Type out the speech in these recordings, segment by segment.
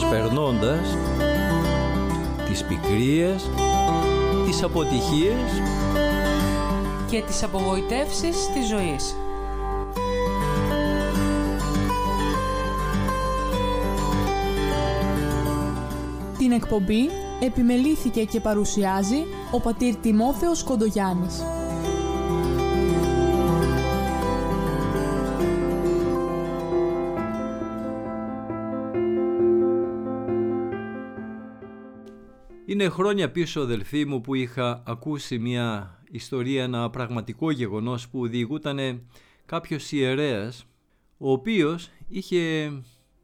προσπερνώντας τις πικρίες, τις αποτυχίες και τις απογοητεύσεις της ζωής. Την εκπομπή επιμελήθηκε και παρουσιάζει ο πατήρ Τιμόθεος Κοντογιάννης. Είναι χρόνια πίσω αδελφοί μου που είχα ακούσει μια ιστορία, ένα πραγματικό γεγονός που διηγούταν κάποιος ιερέας ο οποίος είχε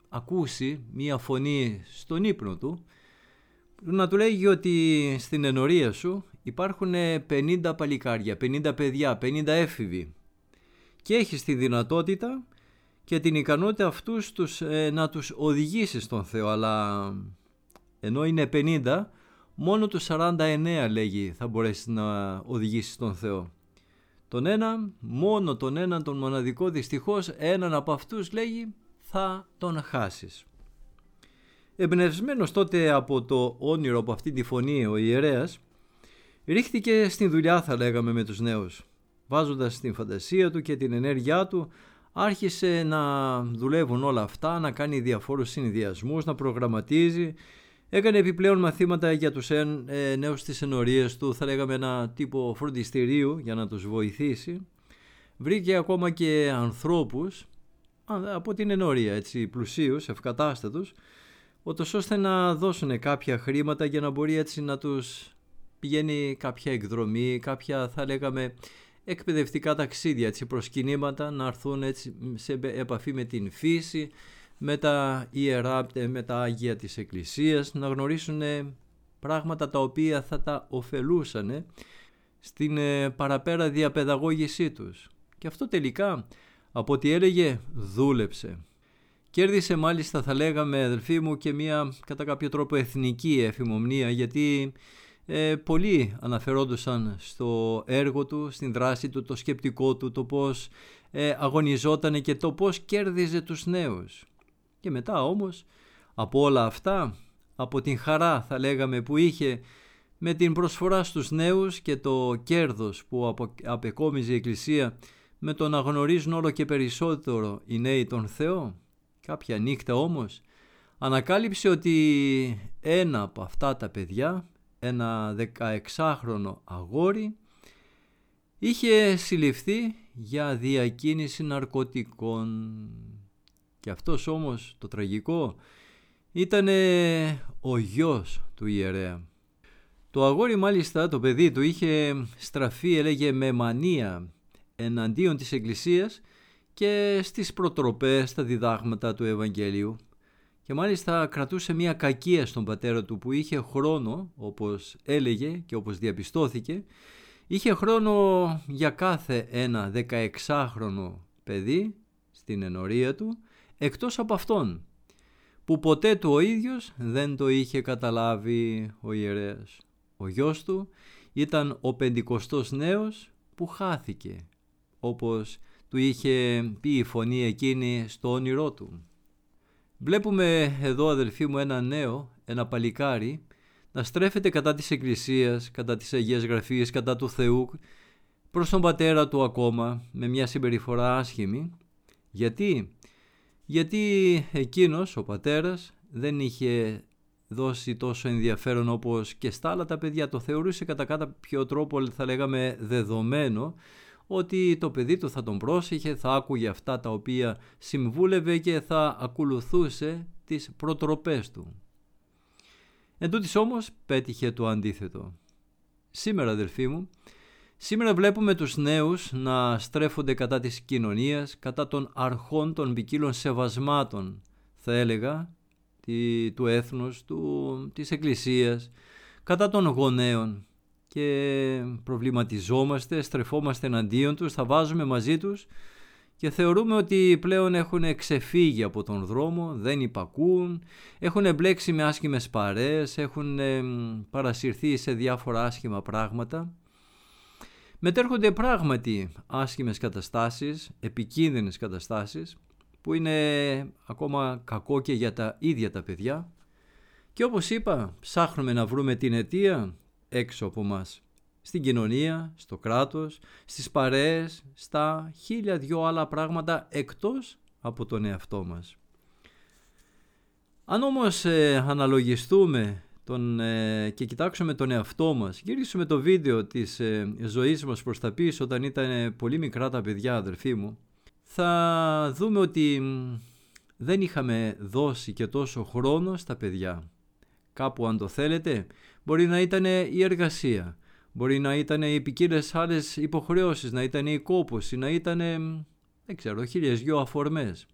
ακούσει μια φωνή στον ύπνο του να του λέγει ότι στην ενορία σου υπάρχουν 50 παλικάρια, 50 παιδιά, 50 έφηβοι και έχεις τη δυνατότητα και την ικανότητα αυτούς τους, ε, να τους οδηγήσεις στον Θεό. Αλλά ενώ είναι 50 μόνο του 49 λέγει θα μπορέσεις να οδηγήσεις τον Θεό. Τον ένα, μόνο τον έναν τον μοναδικό δυστυχώς έναν από αυτούς λέγει θα τον χάσεις. Εμπνευσμένος τότε από το όνειρο από αυτή τη φωνή ο ιερέας ρίχθηκε στην δουλειά θα λέγαμε με τους νέους. Βάζοντας την φαντασία του και την ενέργειά του άρχισε να δουλεύουν όλα αυτά, να κάνει διαφόρους συνδυασμούς, να προγραμματίζει Έκανε επιπλέον μαθήματα για τους ε, νέους της ενορίας του, θα λέγαμε ένα τύπο φροντιστηρίου για να τους βοηθήσει. Βρήκε ακόμα και ανθρώπους από την ενορία, έτσι πλουσίους, ευκατάστατους, ώστε να δώσουν κάποια χρήματα για να μπορεί έτσι να τους πηγαίνει κάποια εκδρομή, κάποια θα λέγαμε εκπαιδευτικά ταξίδια, έτσι προσκυνήματα, να έρθουν έτσι σε επαφή με την φύση, με τα ιερά, ε, με τα Άγια της Εκκλησίας, να γνωρίσουν πράγματα τα οποία θα τα ωφελούσαν στην ε, παραπέρα διαπαιδαγώγησή τους. Και αυτό τελικά, από ό,τι έλεγε, δούλεψε. Κέρδισε μάλιστα θα λέγαμε αδελφοί μου και μια κατά κάποιο τρόπο εθνική εφημομνία γιατί ε, πολλοί αναφερόντουσαν στο έργο του, στην δράση του, το σκεπτικό του, το πώς ε, αγωνιζόταν και το πώς κέρδιζε τους νέους. Και μετά όμως από όλα αυτά, από την χαρά θα λέγαμε που είχε με την προσφορά στους νέους και το κέρδος που απεκόμιζε η Εκκλησία με το να γνωρίζουν όλο και περισσότερο οι νέοι τον Θεό. Κάποια νύχτα όμως ανακάλυψε ότι ένα από αυτά τα παιδιά, ένα 16χρονο αγόρι, είχε συλληφθεί για διακίνηση ναρκωτικών. Και αυτός όμως το τραγικό ήταν ο γιος του ιερέα. Το αγόρι μάλιστα το παιδί του είχε στραφεί έλεγε με μανία εναντίον της Εκκλησίας και στις προτροπές, στα διδάγματα του Ευαγγέλιου και μάλιστα κρατούσε μια κακία στον πατέρα του που είχε χρόνο όπως έλεγε και όπως διαπιστώθηκε είχε χρόνο για κάθε ένα 16χρονο παιδί στην ενορία του εκτός από αυτόν που ποτέ του ο ίδιος δεν το είχε καταλάβει ο ιερέας. Ο γιος του ήταν ο πεντηκοστός νέος που χάθηκε όπως του είχε πει η φωνή εκείνη στο όνειρό του. Βλέπουμε εδώ αδελφοί μου ένα νέο, ένα παλικάρι να στρέφεται κατά της Εκκλησίας, κατά της Αγίας Γραφής, κατά του Θεού προς τον πατέρα του ακόμα με μια συμπεριφορά άσχημη. Γιατί; Γιατί εκείνος ο πατέρας δεν είχε δώσει τόσο ενδιαφέρον όπως και στα άλλα τα παιδιά. Το θεωρούσε κατά κάποιο τρόπο θα λέγαμε δεδομένο ότι το παιδί του θα τον πρόσεχε, θα άκουγε αυτά τα οποία συμβούλευε και θα ακολουθούσε τις προτροπές του. Εν τούτης όμως πέτυχε το αντίθετο. Σήμερα αδελφοί μου Σήμερα βλέπουμε τους νέους να στρέφονται κατά της κοινωνίας, κατά των αρχών των ποικίλων σεβασμάτων, θα έλεγα, του έθνους, του, της εκκλησίας, κατά των γονέων. Και προβληματιζόμαστε, στρεφόμαστε εναντίον τους, θα βάζουμε μαζί τους και θεωρούμε ότι πλέον έχουν ξεφύγει από τον δρόμο, δεν υπακούν, έχουν μπλέξει με άσχημες παρέες, έχουν παρασυρθεί σε διάφορα άσχημα πράγματα μετέρχονται πράγματι άσχημες καταστάσεις, επικίνδυνες καταστάσεις που είναι ακόμα κακό και για τα ίδια τα παιδιά Και όπως είπα, ψάχνουμε να βρούμε την αιτία έξω από μας. Στην κοινωνία, στο κράτος, στις παρέες, στα χίλια δυο άλλα πράγματα εκτός από τον εαυτό μας. Αν όμως ε, αναλογιστούμε τον, ε, και κοιτάξουμε τον εαυτό μας, γυρίσουμε το βίντεο της ε, ζωής μας προς τα πίσω όταν ήταν πολύ μικρά τα παιδιά αδερφοί μου, θα δούμε ότι δεν είχαμε δώσει και τόσο χρόνο στα παιδιά. Κάπου αν το θέλετε, μπορεί να ήταν η εργασία, μπορεί να ήταν οι ποικίλες άλλες υποχρεώσεις, να ήταν η κόπωση, να ήταν, δεν ξέρω, χίλιες δυο αφορμές.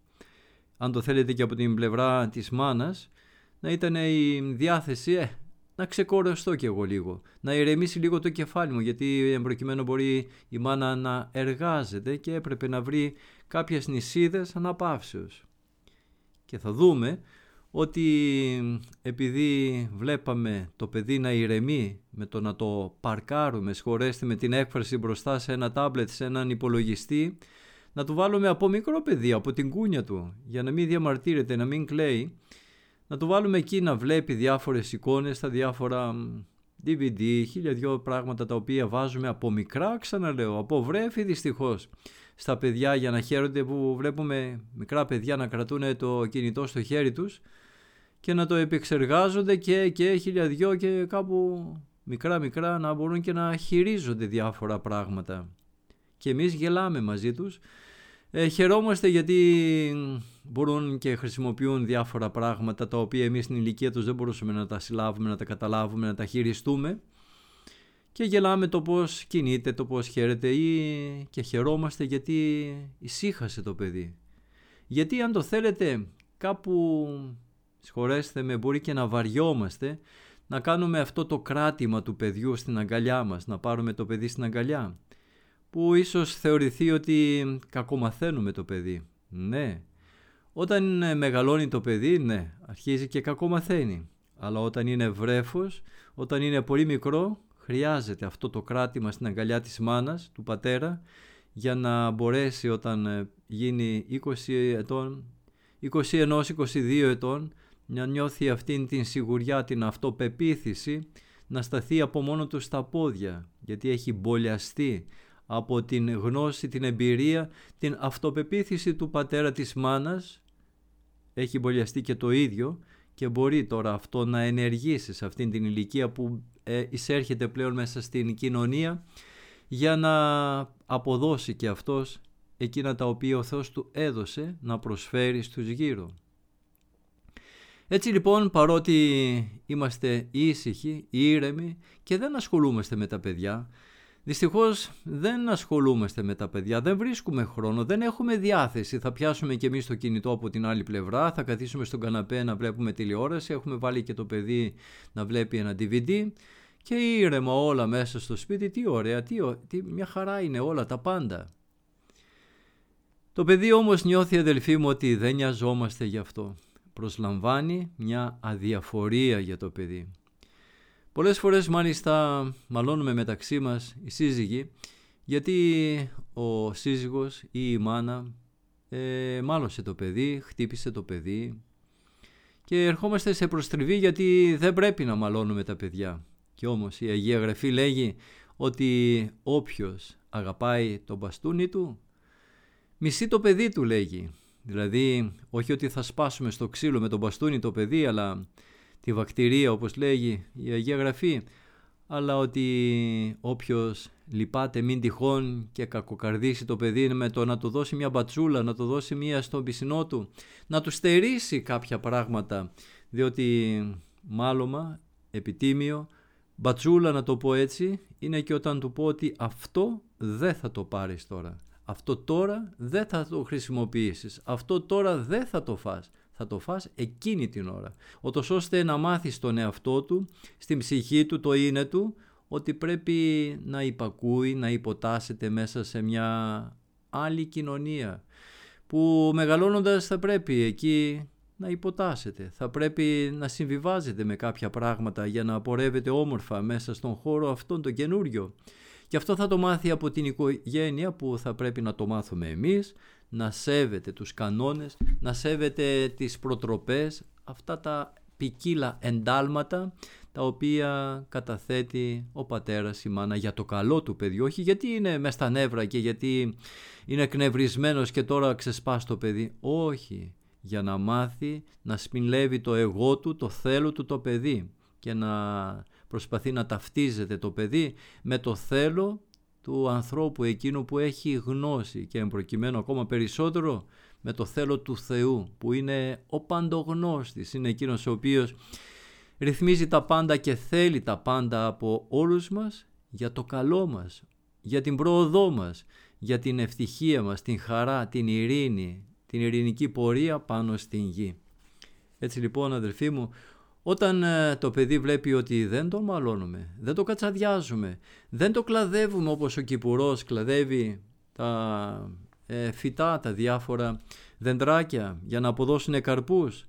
Αν το θέλετε και από την πλευρά της μάνας, να ήταν η διάθεση, ε, να ξεκορωστώ κι εγώ λίγο, να ηρεμήσει λίγο το κεφάλι μου, γιατί εμπροκειμένου μπορεί η μάνα να εργάζεται και έπρεπε να βρει κάποιες νησίδες αναπαύσεως. Και θα δούμε ότι επειδή βλέπαμε το παιδί να ηρεμεί με το να το παρκάρουμε, σχολέστε με την έκφραση μπροστά σε ένα τάμπλετ, σε έναν υπολογιστή, να του βάλουμε από μικρό παιδί, από την κούνια του, για να μην διαμαρτύρεται, να μην κλαίει, να του βάλουμε εκεί να βλέπει διάφορες εικόνες, τα διάφορα DVD, χίλια δυο πράγματα τα οποία βάζουμε από μικρά, ξαναλέω, από βρέφη δυστυχώς στα παιδιά για να χαίρονται που βλέπουμε μικρά παιδιά να κρατούν το κινητό στο χέρι τους και να το επεξεργάζονται και, και χίλια δυο και κάπου μικρά μικρά να μπορούν και να χειρίζονται διάφορα πράγματα. Και εμείς γελάμε μαζί τους. Ε, χαιρόμαστε γιατί μπορούν και χρησιμοποιούν διάφορα πράγματα τα οποία εμείς στην ηλικία τους δεν μπορούσαμε να τα συλλάβουμε, να τα καταλάβουμε, να τα χειριστούμε και γελάμε το πώς κινείται, το πώς χαίρεται ή και χαιρόμαστε γιατί ησύχασε το παιδί. Γιατί αν το θέλετε κάπου, συγχωρέστε με, μπορεί και να βαριόμαστε να κάνουμε αυτό το κράτημα του παιδιού στην αγκαλιά μας, να πάρουμε το παιδί στην αγκαλιά, που ίσως θεωρηθεί ότι κακομαθαίνουμε το παιδί. Ναι, όταν μεγαλώνει το παιδί, ναι, αρχίζει και κακομαθαίνει. Αλλά όταν είναι βρέφος, όταν είναι πολύ μικρό, χρειάζεται αυτό το κράτημα στην αγκαλιά της μάνας, του πατέρα, για να μπορέσει όταν ε, γίνει 20 ετών, 21-22 ετών, να νιώθει αυτήν την σιγουριά, την αυτοπεποίθηση, να σταθεί από μόνο του στα πόδια, γιατί έχει μπολιαστεί από την γνώση, την εμπειρία, την αυτοπεποίθηση του πατέρα της μάνας, έχει μπολιαστεί και το ίδιο και μπορεί τώρα αυτό να ενεργήσει σε αυτήν την ηλικία που ε, εισέρχεται πλέον μέσα στην κοινωνία για να αποδώσει και αυτός εκείνα τα οποία ο Θεός του έδωσε να προσφέρει στους γύρω. Έτσι λοιπόν παρότι είμαστε ήσυχοι, ήρεμοι και δεν ασχολούμαστε με τα παιδιά, δυστυχώς δεν ασχολούμαστε με τα παιδιά, δεν βρίσκουμε χρόνο, δεν έχουμε διάθεση. Θα πιάσουμε και εμείς το κινητό από την άλλη πλευρά, θα καθίσουμε στον καναπέ να βλέπουμε τηλεόραση, έχουμε βάλει και το παιδί να βλέπει ένα DVD και ήρεμα όλα μέσα στο σπίτι, τι ωραία, τι, τι, μια χαρά είναι όλα τα πάντα. Το παιδί όμως νιώθει αδελφοί μου ότι δεν νοιαζόμαστε γι' αυτό. Προσλαμβάνει μια αδιαφορία για το παιδί. Πολλές φορές μάλιστα μαλώνουμε μεταξύ μας οι σύζυγοι γιατί ο σύζυγος ή η μάνα ε, μάλωσε το παιδί, χτύπησε το παιδί και ερχόμαστε σε προστριβή γιατί δεν πρέπει να μαλώνουμε τα παιδιά. Και όμως η Αγία Γραφή λέγει ότι όποιος αγαπάει τον μπαστούνι του, μισεί το παιδί του λέγει. Δηλαδή όχι ότι θα σπάσουμε στο ξύλο με τον μπαστούνι το παιδί, αλλά τη βακτηρία όπως λέγει η Αγία Γραφή, αλλά ότι όποιος λυπάται μην τυχόν και κακοκαρδίσει το παιδί με το να του δώσει μια μπατσούλα, να του δώσει μια στον πισινό του, να του στερήσει κάποια πράγματα, διότι μάλωμα, επιτίμιο, Μπατσούλα να το πω έτσι είναι και όταν του πω ότι αυτό δεν θα το πάρεις τώρα. Αυτό τώρα δεν θα το χρησιμοποιήσεις. Αυτό τώρα δεν θα το φας. Θα το φας εκείνη την ώρα. Ότως ώστε να μάθεις τον εαυτό του, στην ψυχή του, το είναι του, ότι πρέπει να υπακούει, να υποτάσσεται μέσα σε μια άλλη κοινωνία που μεγαλώνοντας θα πρέπει εκεί να υποτάσσεται. Θα πρέπει να συμβιβάζεται με κάποια πράγματα για να απορρεύεται όμορφα μέσα στον χώρο αυτόν το καινούριο. Και αυτό θα το μάθει από την οικογένεια που θα πρέπει να το μάθουμε εμείς, να σέβεται τους κανόνες, να σέβεται τις προτροπές, αυτά τα ποικίλα εντάλματα τα οποία καταθέτει ο πατέρας η μάνα για το καλό του παιδιού, όχι γιατί είναι μες στα νεύρα και γιατί είναι εκνευρισμένος και τώρα ξεσπάς το παιδί, όχι, για να μάθει να σπινλεύει το εγώ του, το θέλω του το παιδί. Και να προσπαθεί να ταυτίζεται το παιδί με το θέλω του ανθρώπου εκείνου που έχει γνώση και εμπροκειμένου ακόμα περισσότερο με το θέλω του Θεού που είναι ο παντογνώστης, είναι εκείνος ο οποίος ρυθμίζει τα πάντα και θέλει τα πάντα από όλους μας για το καλό μας, για την πρόοδό μας, για την ευτυχία μας, την χαρά, την ειρήνη, την ειρηνική πορεία πάνω στην γη. Έτσι λοιπόν αδελφοί μου, όταν ε, το παιδί βλέπει ότι δεν το μαλώνουμε, δεν το κατσαδιάζουμε, δεν το κλαδεύουμε όπως ο Κυπουρός κλαδεύει τα ε, φυτά, τα διάφορα δεντράκια για να αποδώσουν καρπούς,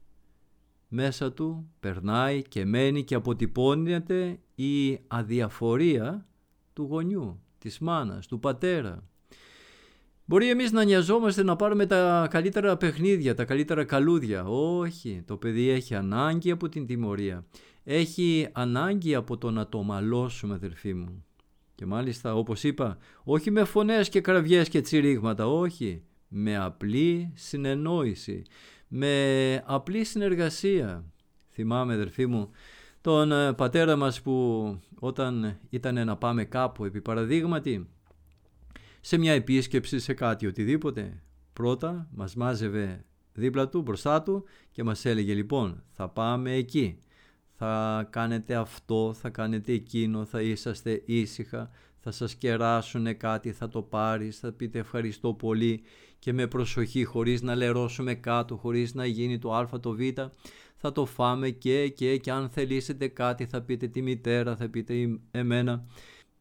μέσα του περνάει και μένει και αποτυπώνεται η αδιαφορία του γονιού, της μάνας, του πατέρα. Μπορεί εμείς να νοιαζόμαστε να πάρουμε τα καλύτερα παιχνίδια, τα καλύτερα καλούδια. Όχι, το παιδί έχει ανάγκη από την τιμωρία. Έχει ανάγκη από το να το μαλώσουμε αδερφοί μου. Και μάλιστα όπως είπα, όχι με φωνές και κραυγές και τσιρίγματα, όχι. Με απλή συνεννόηση, με απλή συνεργασία. Θυμάμαι αδερφοί μου, τον ε, πατέρα μας που όταν ήταν να πάμε κάπου επί παραδείγματι, σε μια επίσκεψη σε κάτι οτιδήποτε. Πρώτα μας μάζευε δίπλα του, μπροστά του και μας έλεγε λοιπόν θα πάμε εκεί, θα κάνετε αυτό, θα κάνετε εκείνο, θα είσαστε ήσυχα, θα σας κεράσουν κάτι, θα το πάρεις, θα πείτε ευχαριστώ πολύ και με προσοχή χωρίς να λερώσουμε κάτω, χωρίς να γίνει το α το β, θα το φάμε και και και αν θελήσετε κάτι θα πείτε τη μητέρα, θα πείτε εμένα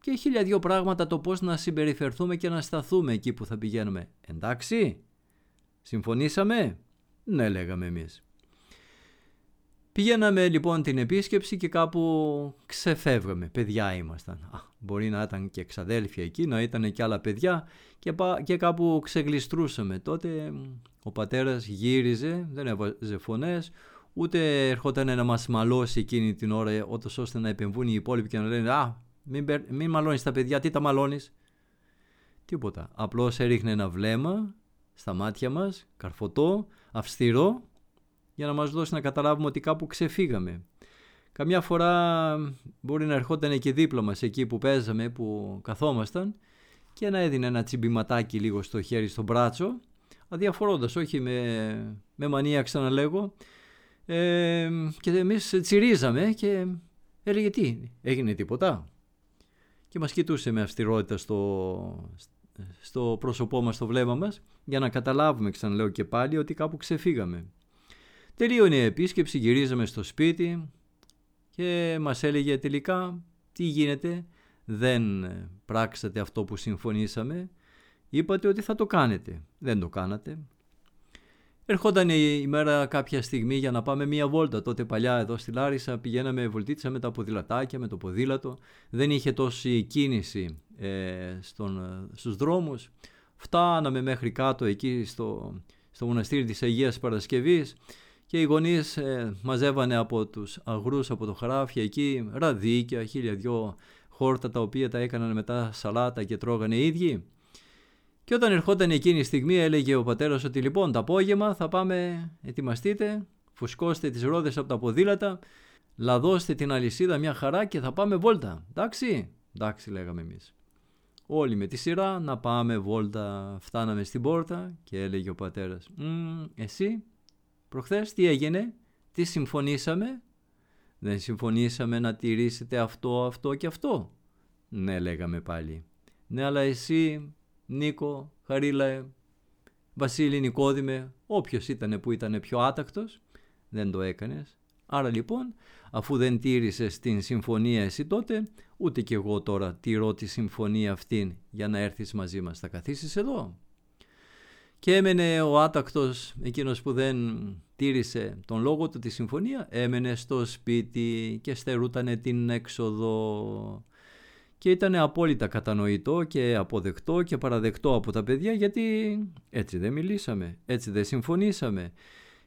και χίλια δυο πράγματα το πώς να συμπεριφερθούμε και να σταθούμε εκεί που θα πηγαίνουμε. Εντάξει, συμφωνήσαμε, ναι λέγαμε εμείς. Πηγαίναμε λοιπόν την επίσκεψη και κάπου ξεφεύγαμε, παιδιά ήμασταν. Α, μπορεί να ήταν και εξαδέλφια εκεί, να ήταν και άλλα παιδιά και, και κάπου ξεγλιστρούσαμε. Τότε ο πατέρας γύριζε, δεν έβαζε φωνές, ούτε ερχόταν να μας μαλώσει εκείνη την ώρα ώστε να επεμβούν οι υπόλοιποι και να λένε «Α, μην, μην μαλώνεις τα παιδιά, τι τα μαλώνεις». Τίποτα, απλώς έριχνε ένα βλέμμα στα μάτια μας, καρφωτό, αυστηρό για να μας δώσει να καταλάβουμε ότι κάπου ξεφύγαμε. Καμιά φορά μπορεί να ερχόταν και δίπλα μας εκεί που παίζαμε, που καθόμασταν και να έδινε ένα τσιμπηματάκι λίγο στο χέρι, στο μπράτσο, αδιαφορώντας, όχι με, με μανία ξαναλέγω, ε, και εμείς τσιρίζαμε και έλεγε τι, έγινε τίποτα; Και μας κοιτούσε με αυστηρότητα στο, στο πρόσωπό μας, στο βλέμμα μας, για να καταλάβουμε, ξαναλέω και πάλι, ότι κάπου ξεφύγαμε. Τελείωνε η επίσκεψη, γυρίζαμε στο σπίτι και μας έλεγε τελικά τι γίνεται, δεν πράξατε αυτό που συμφωνήσαμε, είπατε ότι θα το κάνετε, δεν το κάνατε. Ερχόταν η μέρα κάποια στιγμή για να πάμε μία βόλτα. Τότε παλιά εδώ στη Λάρισα πηγαίναμε, βολτίτσα με τα ποδηλατάκια, με το ποδήλατο. Δεν είχε τόση κίνηση ε, στον, στους δρόμους. Φτάναμε μέχρι κάτω εκεί στο, στο μοναστήρι της Αγίας Παρασκευής και οι γονείς ε, μαζεύανε από τους αγρούς, από το χαράφια εκεί, ραδίκια, χίλια δυο χόρτα τα οποία τα έκαναν μετά σαλάτα και τρώγανε οι ίδιοι. Και όταν ερχόταν εκείνη η στιγμή έλεγε ο πατέρας ότι λοιπόν το απόγευμα θα πάμε, ετοιμαστείτε, φουσκώστε τις ρόδες από τα ποδήλατα, λαδώστε την αλυσίδα μια χαρά και θα πάμε βόλτα. Εντάξει, εντάξει λέγαμε εμείς. Όλοι με τη σειρά να πάμε βόλτα, φτάναμε στην πόρτα και έλεγε ο πατέρας «Εσύ Προχθές τι έγινε, τι συμφωνήσαμε, δεν συμφωνήσαμε να τηρήσετε αυτό, αυτό και αυτό. Ναι λέγαμε πάλι. Ναι αλλά εσύ Νίκο, Χαρίλα, Βασίλη Νικόδημε, όποιος ήταν που ήταν πιο άτακτος, δεν το έκανες. Άρα λοιπόν, αφού δεν τήρησες την συμφωνία εσύ τότε, ούτε κι εγώ τώρα τηρώ τη συμφωνία αυτήν για να έρθεις μαζί μας. Θα καθίσεις εδώ και έμενε ο άτακτος, εκείνος που δεν τήρησε τον λόγο του τη συμφωνία, έμενε στο σπίτι και στερούτανε την έξοδο. Και ήταν απόλυτα κατανοητό και αποδεκτό και παραδεκτό από τα παιδιά γιατί έτσι δεν μιλήσαμε, έτσι δεν συμφωνήσαμε.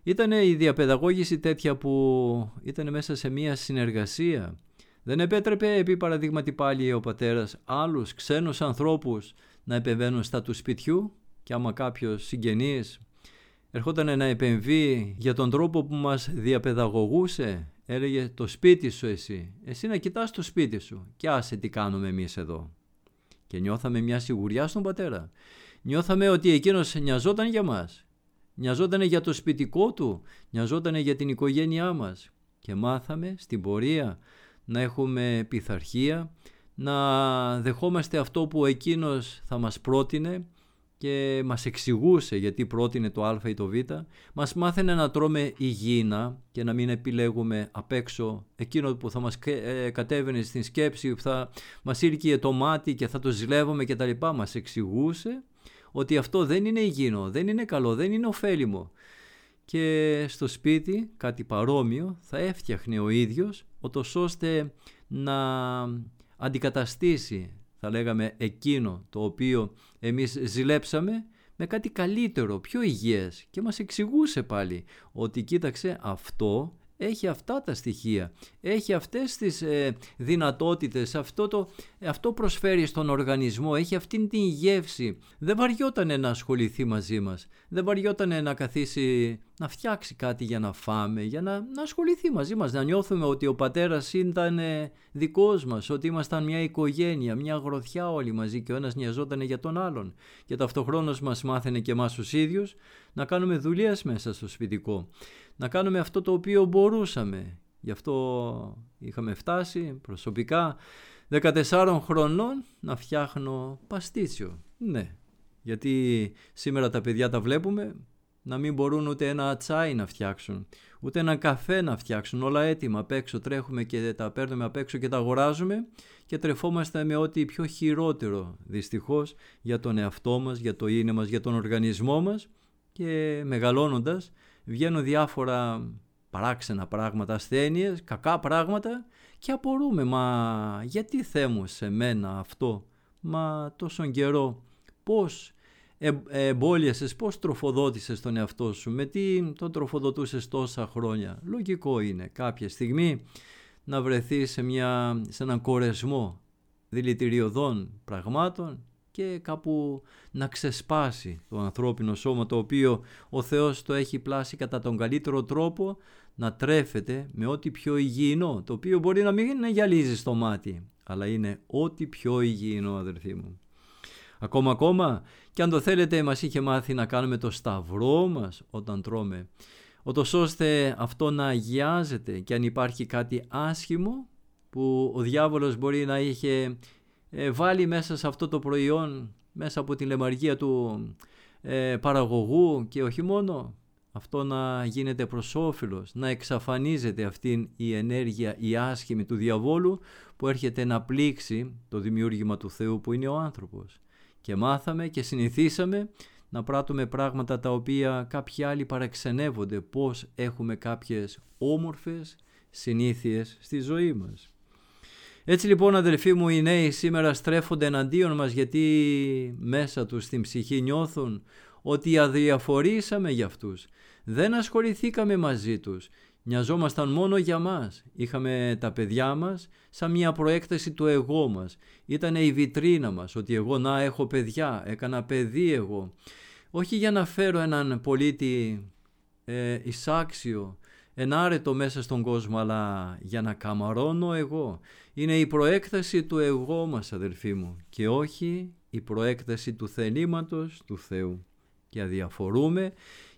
Ήταν η διαπαιδαγώγηση τέτοια που ήταν μέσα σε μια συνεργασία. Δεν επέτρεπε επί παραδείγματι πάλι ο πατέρας άλλους ξένους ανθρώπους να επεμβαίνουν στα του σπιτιού και άμα κάποιος συγγενής ερχόταν να επεμβεί για τον τρόπο που μας διαπαιδαγωγούσε έλεγε το σπίτι σου εσύ, εσύ να κοιτάς το σπίτι σου και άσε τι κάνουμε εμείς εδώ. Και νιώθαμε μια σιγουριά στον πατέρα. Νιώθαμε ότι εκείνος νοιαζόταν για μας. Νοιαζόταν για το σπιτικό του, νοιαζόταν για την οικογένειά μας. Και μάθαμε στην πορεία να έχουμε πειθαρχία, να δεχόμαστε αυτό που εκείνος θα μας πρότεινε και μας εξηγούσε γιατί πρότεινε το α ή το β, μας μάθαινε να τρώμε υγιεινά και να μην επιλέγουμε απ' έξω εκείνο που θα μας ε, κατέβαινε στην σκέψη, που θα μας ήρκε το μάτι και θα το ζηλεύουμε και τα λοιπά. Μας εξηγούσε ότι αυτό δεν είναι υγιεινό, δεν είναι καλό, δεν είναι ωφέλιμο. Και στο σπίτι κάτι παρόμοιο θα έφτιαχνε ο ίδιος, ώστε να αντικαταστήσει θα λέγαμε εκείνο το οποίο εμείς ζηλέψαμε με κάτι καλύτερο, πιο υγιές. Και μας εξηγούσε πάλι ότι κοίταξε αυτό έχει αυτά τα στοιχεία, έχει αυτές τις ε, δυνατότητες, αυτό, το, αυτό προσφέρει στον οργανισμό, έχει αυτήν την γεύση. Δεν βαριότανε να ασχοληθεί μαζί μας, δεν βαριότανε να καθίσει να φτιάξει κάτι για να φάμε, για να, να ασχοληθεί μαζί μας, να νιώθουμε ότι ο πατέρας ήταν ε, δικός μας, ότι ήμασταν μια οικογένεια, μια γροθιά όλοι μαζί και ο ένας νοιαζόταν για τον άλλον. Και ταυτοχρόνως μας μάθαινε και εμάς τους ίδιους να κάνουμε δουλειές μέσα στο σπιτικό να κάνουμε αυτό το οποίο μπορούσαμε. Γι' αυτό είχαμε φτάσει προσωπικά 14 χρονών να φτιάχνω παστίτσιο. Ναι, γιατί σήμερα τα παιδιά τα βλέπουμε να μην μπορούν ούτε ένα τσάι να φτιάξουν, ούτε ένα καφέ να φτιάξουν, όλα έτοιμα απ' έξω τρέχουμε και τα παίρνουμε απ' έξω και τα αγοράζουμε και τρεφόμαστε με ό,τι πιο χειρότερο δυστυχώς για τον εαυτό μας, για το είναι μας, για τον οργανισμό μας και μεγαλώνοντας βγαίνουν διάφορα παράξενα πράγματα, ασθένειες, κακά πράγματα και απορούμε, μα γιατί Θεέ σε μένα αυτό, μα τόσον καιρό πώς ε, εμπόλιασες, πώς τροφοδότησες τον εαυτό σου, με τι τον τροφοδοτούσες τόσα χρόνια; Λογικό είναι κάποια στιγμή να βρεθείς σε, μια, σε έναν κορεσμό δηλητηριωδών πραγμάτων και κάπου να ξεσπάσει το ανθρώπινο σώμα το οποίο ο Θεός το έχει πλάσει κατά τον καλύτερο τρόπο να τρέφεται με ό,τι πιο υγιεινό, το οποίο μπορεί να μην γυαλίζει στο μάτι, αλλά είναι ό,τι πιο υγιεινό αδερφοί μου. Ακόμα ακόμα και αν το θέλετε μας είχε μάθει να κάνουμε το σταυρό μας όταν τρώμε, ότως ώστε αυτό να αγιάζεται και αν υπάρχει κάτι άσχημο που ο διάβολος μπορεί να είχε ε, βάλει μέσα σε αυτό το προϊόν, μέσα από την λεμαργία του ε, παραγωγού και όχι μόνο, αυτό να γίνεται προς όφελος, να εξαφανίζεται αυτήν η ενέργεια η άσχημη του διαβόλου που έρχεται να πλήξει το δημιούργημα του Θεού που είναι ο άνθρωπος. Και μάθαμε και συνηθίσαμε να πράττουμε πράγματα τα οποία κάποιοι άλλοι παραξενεύονται πώς έχουμε κάποιες όμορφες συνήθειες στη ζωή μας. Έτσι λοιπόν αδελφοί μου οι νέοι σήμερα στρέφονται εναντίον μας γιατί μέσα τους στην ψυχή νιώθουν ότι αδιαφορήσαμε για αυτούς. Δεν ασχοληθήκαμε μαζί τους. Νοιαζόμασταν μόνο για μας. Είχαμε τα παιδιά μας σαν μια προέκταση του εγώ μας. Ήταν η βιτρίνα μας ότι εγώ να έχω παιδιά, έκανα παιδί εγώ. Όχι για να φέρω έναν πολίτη ε, εισάξιο, ενάρετο μέσα στον κόσμο, αλλά για να καμαρώνω εγώ, είναι η προέκταση του εγώ μας αδελφοί μου και όχι η προέκταση του θελήματος του Θεού. Και αδιαφορούμε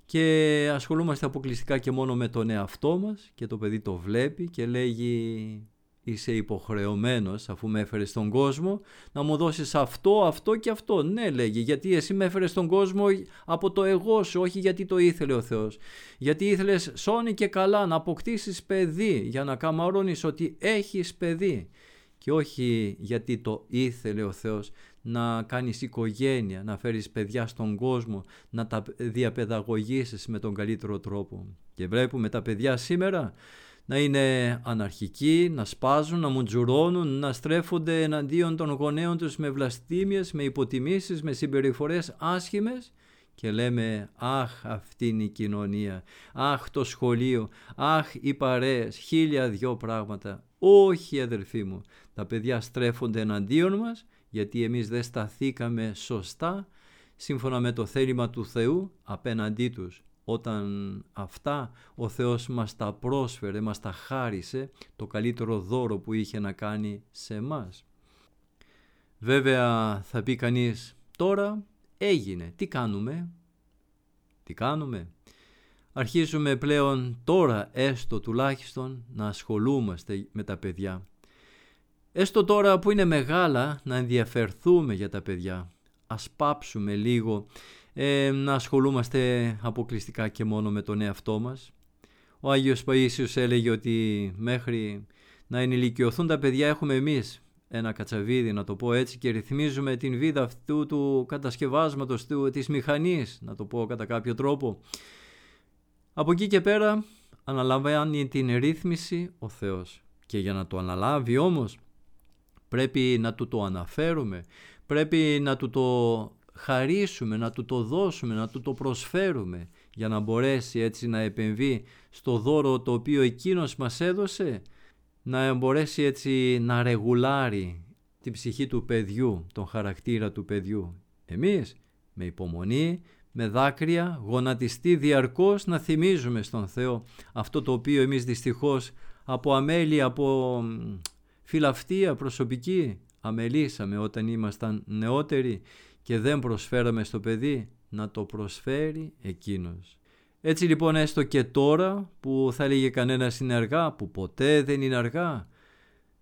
και ασχολούμαστε αποκλειστικά και μόνο με τον εαυτό μας και το παιδί το βλέπει και λέγει είσαι υποχρεωμένος αφού με έφερες στον κόσμο να μου δώσεις αυτό, αυτό και αυτό. Ναι λέγει γιατί εσύ με έφερες στον κόσμο από το εγώ σου όχι γιατί το ήθελε ο Θεός. Γιατί ήθελες σώνει και καλά να αποκτήσεις παιδί για να καμαρώνεις ότι έχεις παιδί και όχι γιατί το ήθελε ο Θεός να κάνεις οικογένεια, να φέρεις παιδιά στον κόσμο, να τα διαπαιδαγωγήσεις με τον καλύτερο τρόπο. Και βλέπουμε τα παιδιά σήμερα να είναι αναρχικοί, να σπάζουν, να μουτζουρώνουν, να στρέφονται εναντίον των γονέων τους με βλαστήμιες, με υποτιμήσεις, με συμπεριφορές άσχημες. Και λέμε «Αχ, αυτή είναι η κοινωνία, αχ το σχολείο, αχ οι παρέες, χίλια δυο πράγματα». Όχι αδελφοί μου, τα παιδιά στρέφονται εναντίον μας γιατί εμείς δεν σταθήκαμε σωστά σύμφωνα με το θέλημα του Θεού απέναντί τους. Όταν αυτά ο Θεός μας τα πρόσφερε, μας τα χάρισε το καλύτερο δώρο που είχε να κάνει σε μας. Βέβαια θα πει κανείς τώρα έγινε, τι κάνουμε, τι κάνουμε; Αρχίζουμε πλέον τώρα έστω τουλάχιστον να ασχολούμαστε με τα παιδιά. Έστω τώρα που είναι μεγάλα να ενδιαφερθούμε για τα παιδιά. Ας πάψουμε λίγο ε, να ασχολούμαστε αποκλειστικά και μόνο με τον εαυτό μας. Ο Άγιος Παΐσιος έλεγε ότι μέχρι να ενηλικιωθούν τα παιδιά έχουμε εμείς ένα κατσαβίδι να το πω έτσι και ρυθμίζουμε την βίδα αυτού του κατασκευάσματος του, της μηχανής να το πω κατά κάποιο τρόπο. Από εκεί και πέρα αναλαμβάνει την ρύθμιση ο Θεός και για να το αναλάβει όμως πρέπει να του το αναφέρουμε, πρέπει να του το χαρίσουμε, να του το δώσουμε, να του το προσφέρουμε για να μπορέσει έτσι να επεμβεί στο δώρο το οποίο εκείνος μας έδωσε, να μπορέσει έτσι να ρεγουλάρει την ψυχή του παιδιού, τον χαρακτήρα του παιδιού. Εμείς με υπομονή, με δάκρυα, γονατιστεί διαρκώς να θυμίζουμε στον Θεό αυτό το οποίο εμείς δυστυχώς από αμέλεια, από φιλαυτία προσωπική αμελήσαμε όταν ήμασταν νεότεροι και δεν προσφέραμε στο παιδί να το προσφέρει εκείνος. Έτσι λοιπόν έστω και τώρα που θα έλεγε κανένας είναι αργά, που ποτέ δεν είναι αργά,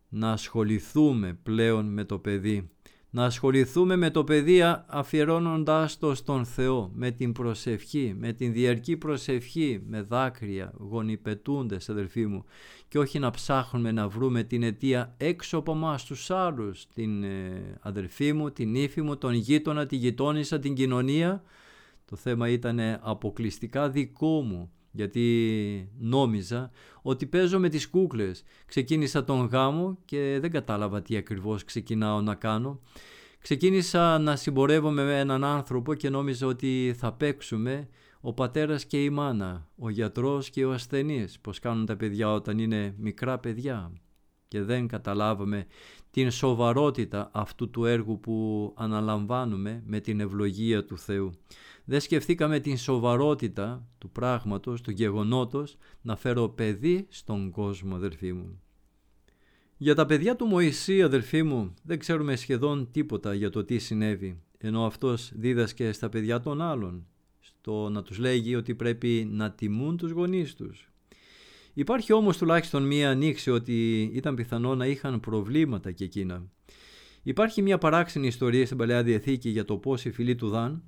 να ασχοληθούμε πλέον με το παιδί. Να ασχοληθούμε με το παιδί αφιερώνοντάς το στον Θεό, με την προσευχή, με την διαρκή προσευχή, με δάκρυα, γονιπετούντες αδελφοί μου και όχι να ψάχνουμε να βρούμε την αιτία έξω από εμάς τους άλλους, την ε, αδελφή μου, την ύφη μου, τον γείτονα, τη γειτόνισσα, την κοινωνία. Το θέμα ήταν αποκλειστικά δικό μου, γιατί νόμιζα ότι παίζω με τις κούκλες. Ξεκίνησα τον γάμο και δεν κατάλαβα τι ακριβώς ξεκινάω να κάνω. Ξεκίνησα να συμπορεύομαι με έναν άνθρωπο και νόμιζα ότι θα παίξουμε ο πατέρας και η μάνα, ο γιατρός και ο ασθενής, πως κάνουν τα παιδιά όταν είναι μικρά παιδιά και δεν καταλάβαμε την σοβαρότητα αυτού του έργου που αναλαμβάνουμε με την ευλογία του Θεού. Δεν σκεφτήκαμε την σοβαρότητα του πράγματος, του γεγονότος, να φέρω παιδί στον κόσμο, αδελφοί μου. Για τα παιδιά του Μωυσή, αδελφοί μου, δεν ξέρουμε σχεδόν τίποτα για το τι συνέβη, ενώ αυτός δίδασκε στα παιδιά των άλλων το να τους λέγει ότι πρέπει να τιμούν τους γονείς τους. Υπάρχει όμως τουλάχιστον μία ανοίξη ότι ήταν πιθανό να είχαν προβλήματα και εκείνα. Υπάρχει μια παράξενη ιστορία στην Παλαιά Διαθήκη για το πώς οι φίλοι του Δαν,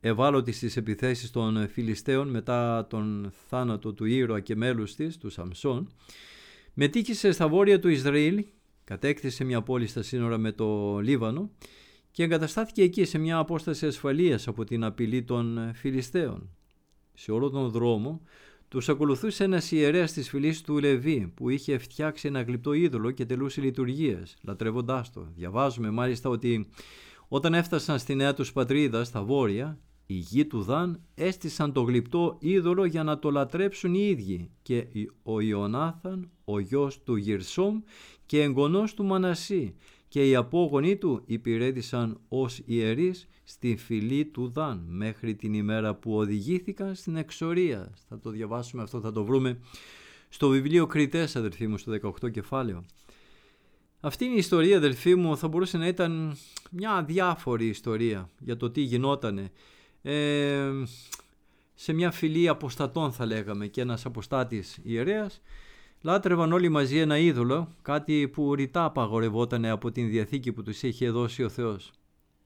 ευάλωτοι στις επιθέσεις των Φιλιστέων μετά τον θάνατο του ήρωα και μέλους της, του Σαμσόν, μετήκησε στα βόρεια του Ισραήλ, κατέκτησε μια πόλη στα σύνορα με το Λίβανο και εγκαταστάθηκε εκεί σε μια απόσταση ασφαλείας από την απειλή των Φιλιστέων. Σε όλο τον δρόμο τους ακολουθούσε ένας ιερέας της φυλής του Λεβί που είχε φτιάξει ένα γλυπτό είδωλο και τελούσε λειτουργίες, λατρεύοντάς το. Διαβάζουμε μάλιστα ότι όταν έφτασαν στη νέα τους πατρίδα στα βόρεια, οι γη του Δαν έστησαν το γλυπτό είδωλο για να το λατρέψουν οι ίδιοι και ο Ιωνάθαν, ο γιος του Γυρσόμ και εγγονός του Μανασί και οι απόγονοί του υπηρέτησαν ως ιερείς στη φυλή του Δαν μέχρι την ημέρα που οδηγήθηκαν στην εξορία. Θα το διαβάσουμε αυτό, θα το βρούμε στο βιβλίο Κριτές αδελφοί μου στο 18 κεφάλαιο. Αυτή η ιστορία αδελφοί μου θα μπορούσε να ήταν μια αδιάφορη ιστορία για το τι γινότανε. Ε, σε μια φυλή αποστατών θα λέγαμε και ένας αποστάτης ιερέας Λάτρευαν όλοι μαζί ένα είδωλο, κάτι που ρητά απαγορευόταν από την Διαθήκη που τους είχε δώσει ο Θεός.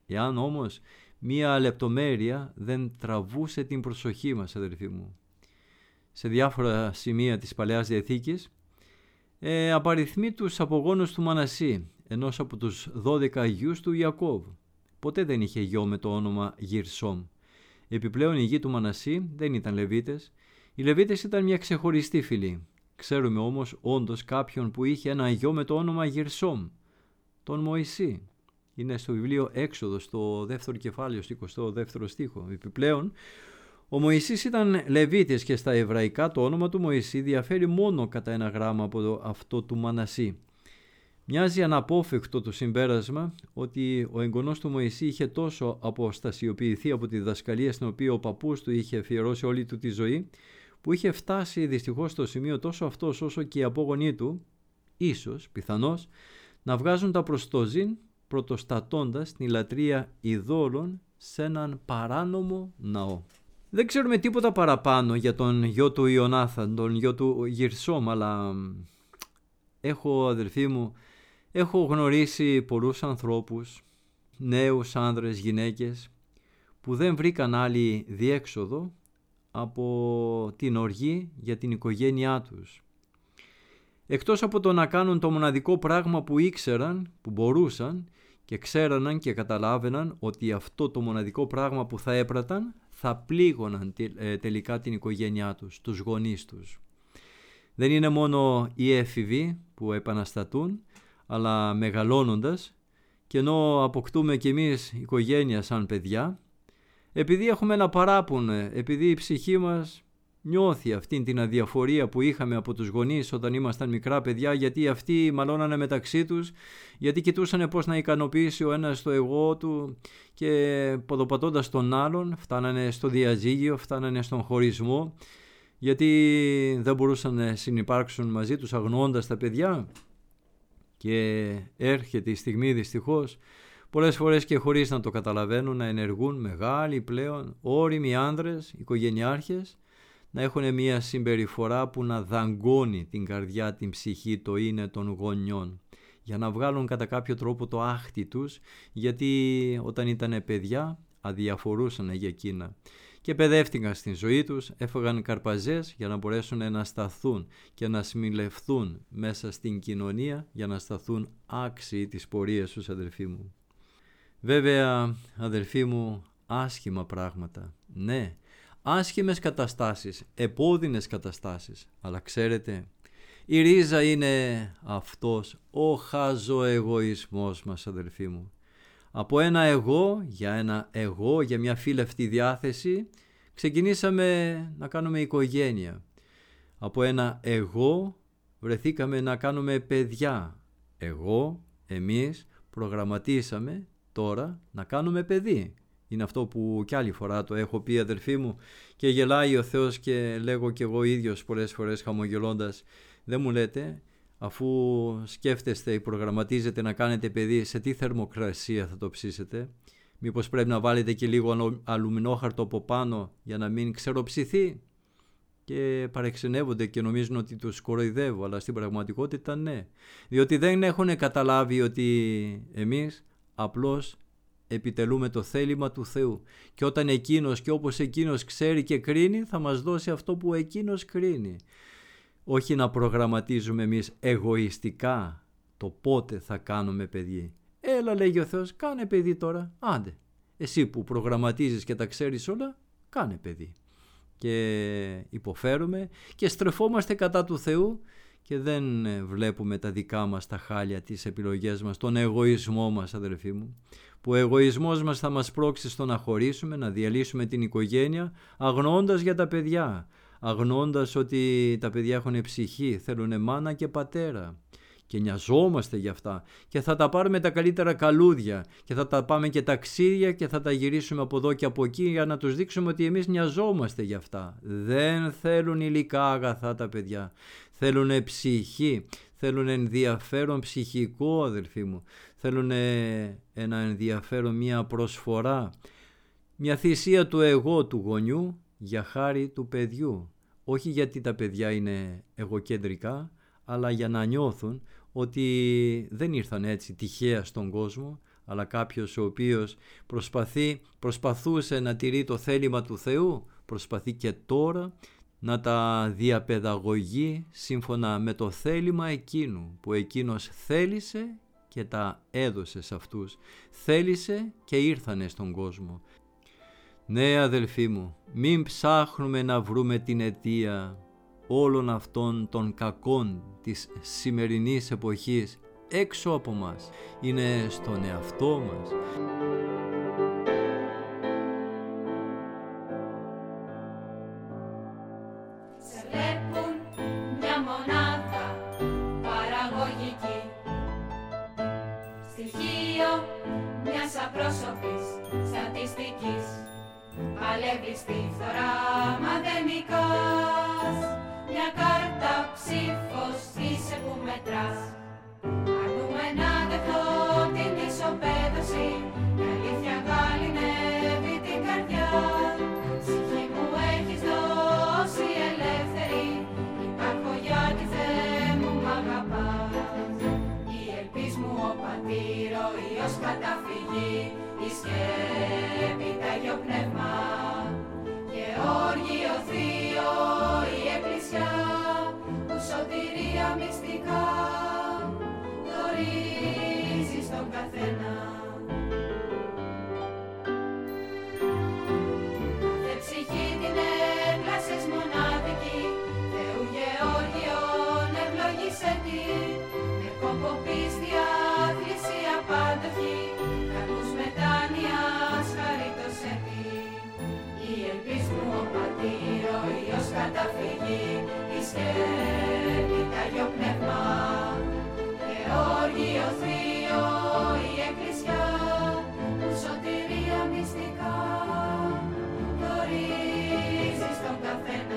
Εάν όμως μία λεπτομέρεια δεν τραβούσε την προσοχή μας, αδερφοί μου. Σε διάφορα σημεία της Παλαιάς Διαθήκης ε, απαριθμεί τους απογόνους του Μανασί, ενός από τους 12 αγιούς του Ιακώβ. Ποτέ δεν είχε γιο με το όνομα Γυρσόμ. Επιπλέον οι γη του Μανασί δεν ήταν Λεβίτες. Οι Λεβίτες ήταν μια ξεχωριστή φυλή. Ξέρουμε όμως όντως κάποιον που είχε ένα γιο με το όνομα Γερσόμ, τον Μωυσή. Είναι στο βιβλίο Έξοδος, στο δεύτερο κεφάλαιο, στο 22ο στίχο. Επιπλέον, ο Μωυσής ήταν Λεβίτης και στα εβραϊκά το όνομα του Μωυσή διαφέρει μόνο κατά ένα γράμμα από αυτό του Μανασί. Μοιάζει αναπόφευκτο το συμπέρασμα ότι ο εγγονός του Μωυσή είχε τόσο αποστασιοποιηθεί από τη διδασκαλία στην οποία ο παππούς του είχε αφιερώσει όλη του τη ζωή που είχε φτάσει δυστυχώς στο σημείο τόσο αυτός όσο και οι απόγονοί του ίσως, πιθανώς, να βγάζουν τα προστοζήν πρωτοστατώντας την λατρεία ειδόλων σε έναν παράνομο ναό. Δεν ξέρουμε τίποτα παραπάνω για τον γιο του Ιωνάθαν, τον γιο του Γυρσόμ, αλλά έχω αδελφοί μου, έχω γνωρίσει πολλούς ανθρώπους, νέους άνδρες, γυναίκες, που δεν βρήκαν άλλη διέξοδο από την οργή για την οικογένειά τους. Εκτός από το να κάνουν το μοναδικό πράγμα που ήξεραν, που μπορούσαν και ξέραναν και καταλάβαιναν ότι αυτό το μοναδικό πράγμα που θα έπραταν θα πλήγωναν ε, τελικά την οικογένειά τους, τους γονείς τους. Δεν είναι μόνο οι έφηβοι που επαναστατούν, αλλά μεγαλώνοντας και ενώ αποκτούμε κι εμείς οικογένεια σαν παιδιά, επειδή έχουμε ένα παράπονο, επειδή η ψυχή μας νιώθει αυτή την αδιαφορία που είχαμε από τους γονείς όταν ήμασταν μικρά παιδιά γιατί αυτοί μαλώνανε μεταξύ τους γιατί κοιτούσαν πώς να ικανοποιήσει ο ένας το εγώ του και ποδοπατώντας τον άλλον φτάνανε στο διαζύγιο, φτάνανε στον χωρισμό. Γιατί δεν μπορούσαν να συνεπάρξουν μαζί τους αγνοώντας τα παιδιά. Και έρχεται η στιγμή δυστυχώς πολλές φορές και χωρίς να το καταλαβαίνουν να ενεργούν μεγάλοι πλέον όριμοι άνδρες, οικογενειάρχες να έχουν μια συμπεριφορά που να δαγκώνει την καρδιά, την ψυχή, το είναι των γονιών για να βγάλουν κατά κάποιο τρόπο το άχτι τους γιατί όταν ήταν παιδιά αδιαφορούσαν για εκείνα και παιδεύτηκαν στην ζωή τους, έφαγαν καρπαζές για να μπορέσουν να σταθούν και να σμιλευθούν μέσα στην κοινωνία για να σταθούν άξιοι της πορείας τους αδελφοί μου. Βέβαια αδελφοί μου άσχημα πράγματα, ναι άσχημες καταστάσεις, επώδυνες καταστάσεις. Αλλά ξέρετε, η ρίζα είναι αυτός ο χαζοεγωισμός μας αδελφοί μου. Από ένα εγώ, για ένα εγώ, για μια φίλευτη διάθεση, ξεκινήσαμε να κάνουμε οικογένεια. Από ένα εγώ βρεθήκαμε να κάνουμε παιδιά. Εγώ, εμείς, προγραμματίσαμε τώρα να κάνουμε παιδί. Είναι αυτό που κι άλλη φορά το έχω πει αδερφοί μου και γελάει ο Θεός και λέγω κι εγώ ίδιος πολλές φορές χαμογελώντας δεν μου λέτε αφού σκέφτεστε ή προγραμματίζετε να κάνετε παιδί σε τι θερμοκρασία θα το ψήσετε; Μήπως πρέπει να βάλετε και λίγο αλουμινόχαρτο από πάνω για να μην ξεροψηθεί; Και παρεξενεύονται και νομίζουν ότι τους κοροϊδεύω αλλά στην πραγματικότητα ναι διότι δεν έχουν καταλάβει ότι εμείς απλώς επιτελούμε το θέλημα του Θεού και όταν Εκείνος και όπως Εκείνος ξέρει και κρίνει θα μας δώσει αυτό που Εκείνος κρίνει. Όχι να προγραμματίζουμε εμείς εγωιστικά το πότε θα κάνουμε παιδί. Έλα λέγει ο Θεός κάνε παιδί τώρα, άντε. Εσύ που προγραμματίζεις και τα ξέρεις όλα, κάνε παιδί. Και υποφέρουμε και στρεφόμαστε κατά του Θεού και δεν βλέπουμε τα δικά μας τα χάλια, τις επιλογές μας, τον εγωισμό μας αδερφοί μου που ο εγωισμός μας θα μας πρόξει στο να χωρίσουμε, να διαλύσουμε την οικογένεια, αγνώντας για τα παιδιά, αγνώντας ότι τα παιδιά έχουν ψυχή, θέλουν μάνα και πατέρα. Και νοιαζόμαστε γι' αυτά. Και θα τα πάρουμε τα καλύτερα καλούδια και θα τα πάμε και ταξίδια και θα τα γυρίσουμε από εδώ και από εκεί για να τους δείξουμε ότι εμείς νοιαζόμαστε γι' αυτά. Δεν θέλουν υλικά αγαθά τα παιδιά, θέλουν ψυχή, θέλουν ενδιαφέρον ψυχικό αδελφοί μου, θέλουν ένα ενδιαφέρον, μια προσφορά, μια θυσία του εγώ του γονιού για χάρη του παιδιού. Όχι γιατί τα παιδιά είναι εγωκεντρικά, αλλά για να νιώθουν ότι δεν ήρθαν έτσι τυχαία στον κόσμο, αλλά κάποιος ο οποίος προσπαθεί, προσπαθούσε να τηρεί το θέλημα του Θεού, προσπαθεί και τώρα να τα διαπαιδαγωγεί σύμφωνα με το θέλημα εκείνου που εκείνος θέλησε και τα έδωσε σε αυτούς. Θέλησε και ήρθανε στον κόσμο. Ναι αδελφοί μου, μην ψάχνουμε να βρούμε την αιτία όλων αυτών των κακών της σημερινής εποχής έξω από μας. Είναι στον εαυτό μας. μυστικής. Παλεύεις τη φθορά μα δεν νικάς. Μια κάρτα ψήφος είσαι που μετράς. Αρνούμε να δεχτώ την ισοπαίδωση. Η αλήθεια γαλινεύει την καρδιά. Ψυχή μου έχεις δώσει ελεύθερη. Υπάρχω γιατί δεν μου μ' αγαπάς. Η ελπίς μου ο πατήρο, καταφυγή η σκέπη τα Πνεύμα και όργιο θείο η Εκκλησιά που σωτηρία μυστικά καταφύγει η σκέπη Άγιο Πνεύμα. Και όργιο θείο η Εκκλησιά που σωτηρία μυστικά γνωρίζει στον καθένα